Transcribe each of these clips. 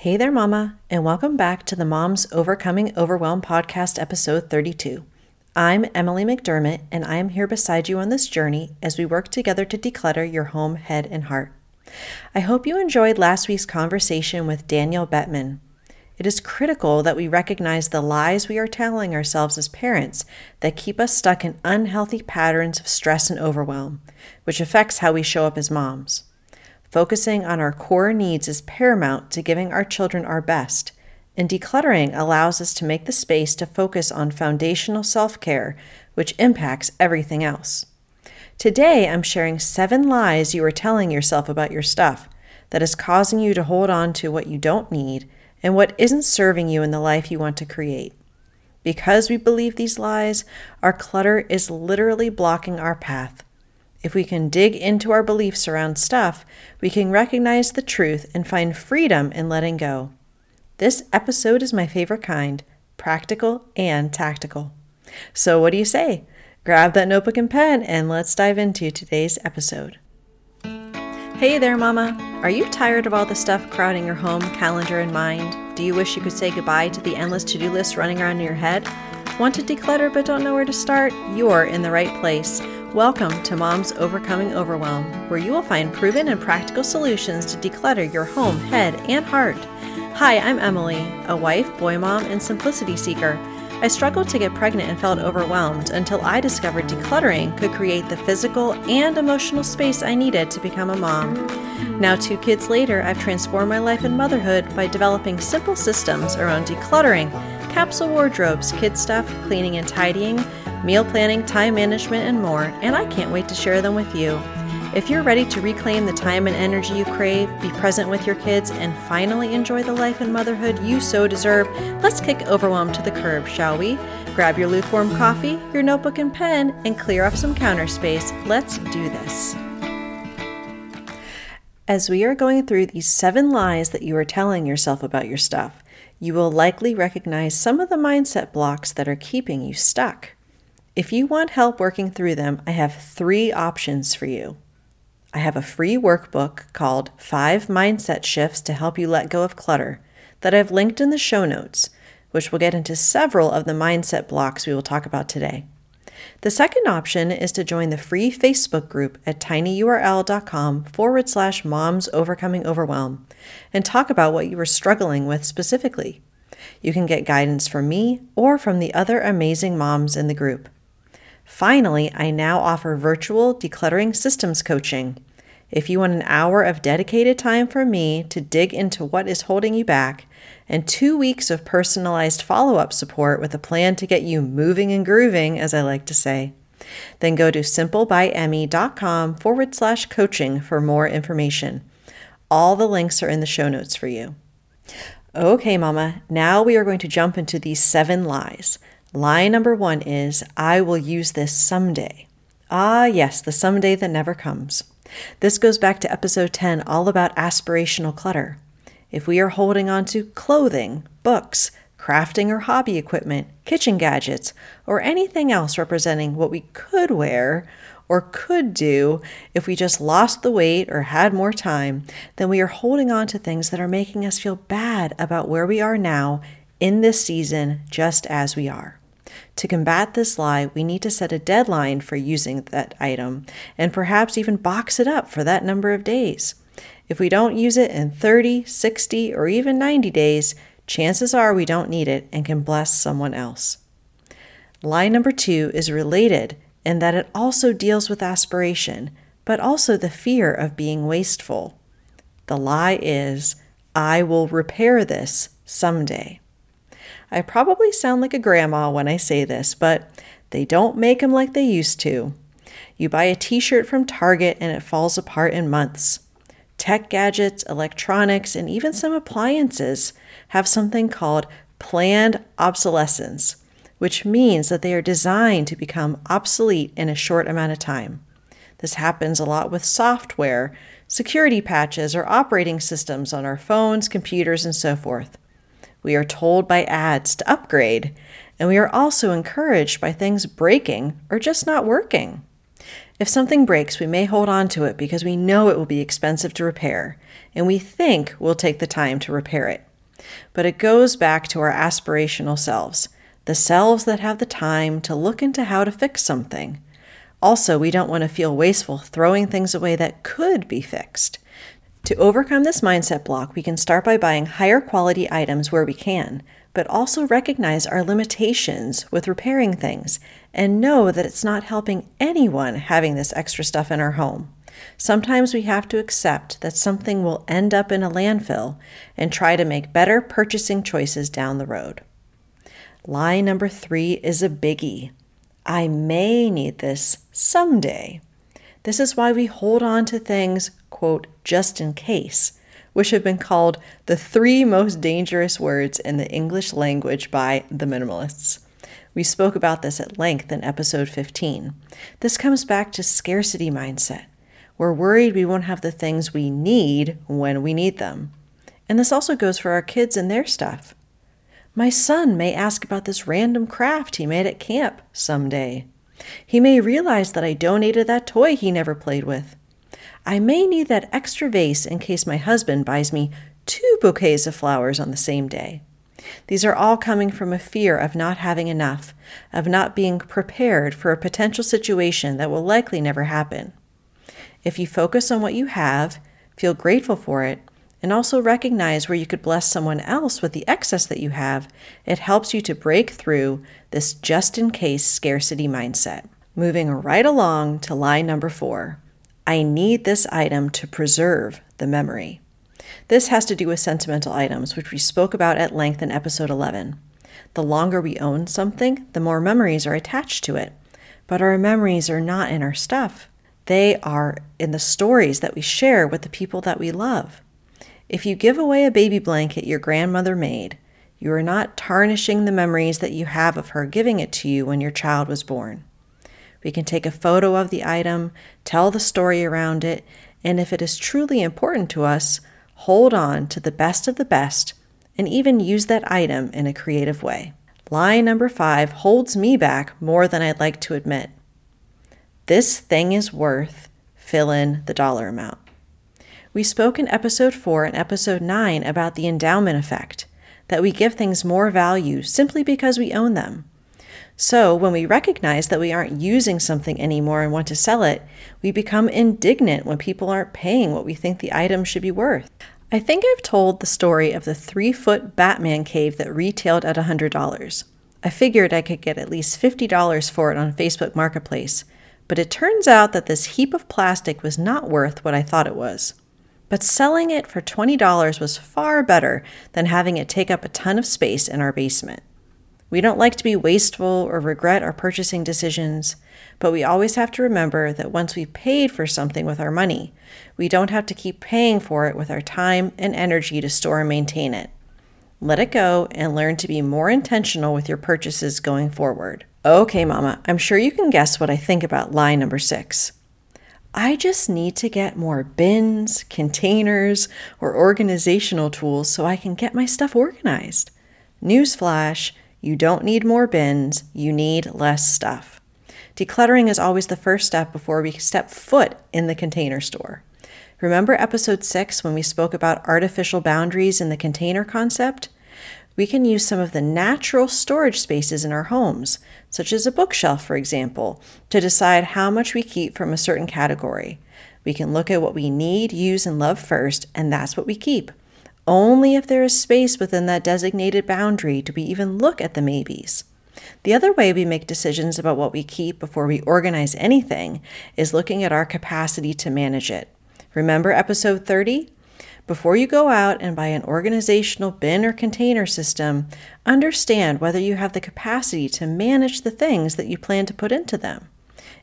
Hey there, Mama, and welcome back to the Moms Overcoming Overwhelm podcast, episode 32. I'm Emily McDermott, and I am here beside you on this journey as we work together to declutter your home, head, and heart. I hope you enjoyed last week's conversation with Danielle Bettmann. It is critical that we recognize the lies we are telling ourselves as parents that keep us stuck in unhealthy patterns of stress and overwhelm, which affects how we show up as moms. Focusing on our core needs is paramount to giving our children our best, and decluttering allows us to make the space to focus on foundational self care, which impacts everything else. Today, I'm sharing seven lies you are telling yourself about your stuff that is causing you to hold on to what you don't need and what isn't serving you in the life you want to create. Because we believe these lies, our clutter is literally blocking our path. If we can dig into our beliefs around stuff, we can recognize the truth and find freedom in letting go. This episode is my favorite kind practical and tactical. So, what do you say? Grab that notebook and pen and let's dive into today's episode. Hey there, Mama! Are you tired of all the stuff crowding your home, calendar, and mind? Do you wish you could say goodbye to the endless to do list running around in your head? Want to declutter but don't know where to start? You're in the right place. Welcome to Mom's Overcoming Overwhelm, where you will find proven and practical solutions to declutter your home, head, and heart. Hi, I'm Emily, a wife, boy mom, and simplicity seeker. I struggled to get pregnant and felt overwhelmed until I discovered decluttering could create the physical and emotional space I needed to become a mom. Now, two kids later, I've transformed my life and motherhood by developing simple systems around decluttering, capsule wardrobes, kid stuff, cleaning and tidying meal planning, time management, and more, and I can't wait to share them with you. If you're ready to reclaim the time and energy you crave, be present with your kids, and finally enjoy the life and motherhood you so deserve, let's kick overwhelm to the curb, shall we? Grab your lukewarm coffee, your notebook and pen, and clear off some counter space. Let's do this. As we are going through these seven lies that you are telling yourself about your stuff, you will likely recognize some of the mindset blocks that are keeping you stuck. If you want help working through them, I have three options for you. I have a free workbook called Five Mindset Shifts to Help You Let Go of Clutter that I've linked in the show notes, which will get into several of the mindset blocks we will talk about today. The second option is to join the free Facebook group at tinyurl.com forward slash moms overcoming overwhelm and talk about what you are struggling with specifically. You can get guidance from me or from the other amazing moms in the group. Finally, I now offer virtual decluttering systems coaching. If you want an hour of dedicated time from me to dig into what is holding you back, and two weeks of personalized follow up support with a plan to get you moving and grooving, as I like to say, then go to simplebyemmy.com forward slash coaching for more information. All the links are in the show notes for you. Okay, Mama, now we are going to jump into these seven lies. Lie number one is, I will use this someday. Ah, yes, the someday that never comes. This goes back to episode 10, all about aspirational clutter. If we are holding on to clothing, books, crafting or hobby equipment, kitchen gadgets, or anything else representing what we could wear or could do if we just lost the weight or had more time, then we are holding on to things that are making us feel bad about where we are now in this season, just as we are. To combat this lie, we need to set a deadline for using that item and perhaps even box it up for that number of days. If we don't use it in 30, 60, or even 90 days, chances are we don't need it and can bless someone else. Lie number two is related in that it also deals with aspiration, but also the fear of being wasteful. The lie is, I will repair this someday. I probably sound like a grandma when I say this, but they don't make them like they used to. You buy a t shirt from Target and it falls apart in months. Tech gadgets, electronics, and even some appliances have something called planned obsolescence, which means that they are designed to become obsolete in a short amount of time. This happens a lot with software, security patches, or operating systems on our phones, computers, and so forth. We are told by ads to upgrade, and we are also encouraged by things breaking or just not working. If something breaks, we may hold on to it because we know it will be expensive to repair, and we think we'll take the time to repair it. But it goes back to our aspirational selves, the selves that have the time to look into how to fix something. Also, we don't want to feel wasteful throwing things away that could be fixed. To overcome this mindset block, we can start by buying higher quality items where we can, but also recognize our limitations with repairing things and know that it's not helping anyone having this extra stuff in our home. Sometimes we have to accept that something will end up in a landfill and try to make better purchasing choices down the road. Lie number three is a biggie. I may need this someday. This is why we hold on to things, quote, just in case, which have been called the three most dangerous words in the English language by the minimalists. We spoke about this at length in episode 15. This comes back to scarcity mindset. We're worried we won't have the things we need when we need them. And this also goes for our kids and their stuff. My son may ask about this random craft he made at camp someday. He may realize that I donated that toy he never played with. I may need that extra vase in case my husband buys me two bouquets of flowers on the same day. These are all coming from a fear of not having enough, of not being prepared for a potential situation that will likely never happen. If you focus on what you have, feel grateful for it, and also recognize where you could bless someone else with the excess that you have, it helps you to break through this just in case scarcity mindset. Moving right along to lie number four I need this item to preserve the memory. This has to do with sentimental items, which we spoke about at length in episode 11. The longer we own something, the more memories are attached to it. But our memories are not in our stuff, they are in the stories that we share with the people that we love. If you give away a baby blanket your grandmother made, you are not tarnishing the memories that you have of her giving it to you when your child was born. We can take a photo of the item, tell the story around it, and if it is truly important to us, hold on to the best of the best and even use that item in a creative way. Lie number five holds me back more than I'd like to admit. This thing is worth, fill in the dollar amount. We spoke in episode 4 and episode 9 about the endowment effect, that we give things more value simply because we own them. So, when we recognize that we aren't using something anymore and want to sell it, we become indignant when people aren't paying what we think the item should be worth. I think I've told the story of the three foot Batman cave that retailed at $100. I figured I could get at least $50 for it on Facebook Marketplace, but it turns out that this heap of plastic was not worth what I thought it was. But selling it for $20 was far better than having it take up a ton of space in our basement. We don't like to be wasteful or regret our purchasing decisions, but we always have to remember that once we've paid for something with our money, we don't have to keep paying for it with our time and energy to store and maintain it. Let it go and learn to be more intentional with your purchases going forward. Okay, Mama, I'm sure you can guess what I think about lie number six. I just need to get more bins, containers, or organizational tools so I can get my stuff organized. Newsflash you don't need more bins, you need less stuff. Decluttering is always the first step before we step foot in the container store. Remember episode 6 when we spoke about artificial boundaries in the container concept? We can use some of the natural storage spaces in our homes, such as a bookshelf, for example, to decide how much we keep from a certain category. We can look at what we need, use, and love first, and that's what we keep. Only if there is space within that designated boundary do we even look at the maybes. The other way we make decisions about what we keep before we organize anything is looking at our capacity to manage it. Remember episode 30? Before you go out and buy an organizational bin or container system, understand whether you have the capacity to manage the things that you plan to put into them.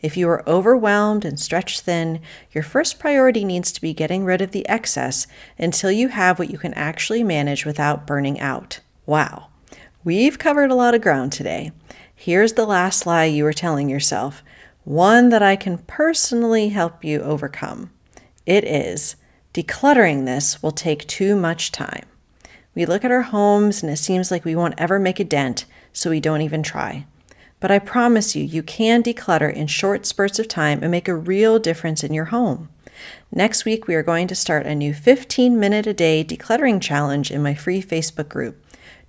If you are overwhelmed and stretched thin, your first priority needs to be getting rid of the excess until you have what you can actually manage without burning out. Wow, we've covered a lot of ground today. Here's the last lie you were telling yourself, one that I can personally help you overcome. It is Decluttering this will take too much time. We look at our homes and it seems like we won't ever make a dent, so we don't even try. But I promise you, you can declutter in short spurts of time and make a real difference in your home. Next week, we are going to start a new 15 minute a day decluttering challenge in my free Facebook group.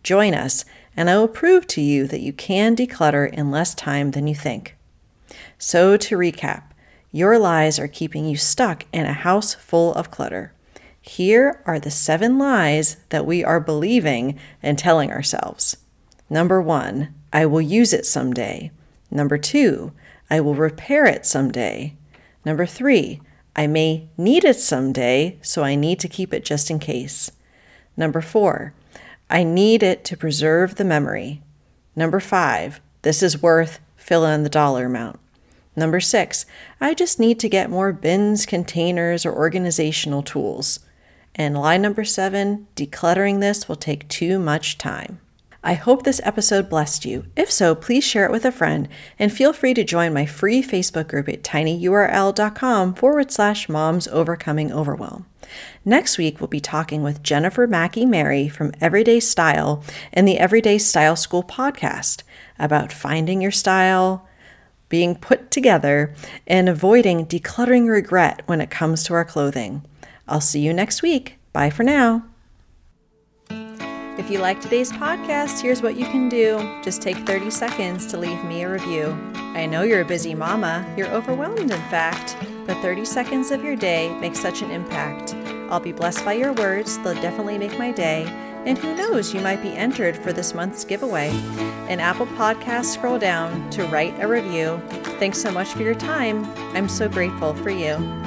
Join us, and I will prove to you that you can declutter in less time than you think. So, to recap, your lies are keeping you stuck in a house full of clutter. Here are the seven lies that we are believing and telling ourselves. Number one, I will use it someday. Number two, I will repair it someday. Number three, I may need it someday, so I need to keep it just in case. Number four, I need it to preserve the memory. Number five, this is worth fill in the dollar amount. Number six, I just need to get more bins, containers, or organizational tools. And line number seven, decluttering this will take too much time. I hope this episode blessed you. If so, please share it with a friend and feel free to join my free Facebook group at tinyurl.com forward slash moms overcoming overwhelm. Next week, we'll be talking with Jennifer Mackey Mary from Everyday Style and the Everyday Style School podcast about finding your style, being put together, and avoiding decluttering regret when it comes to our clothing. I'll see you next week. Bye for now. If you like today's podcast, here's what you can do. Just take 30 seconds to leave me a review. I know you're a busy mama, you're overwhelmed, in fact, but 30 seconds of your day makes such an impact. I'll be blessed by your words, they'll definitely make my day. And who knows, you might be entered for this month's giveaway. In Apple Podcasts, scroll down to write a review. Thanks so much for your time. I'm so grateful for you.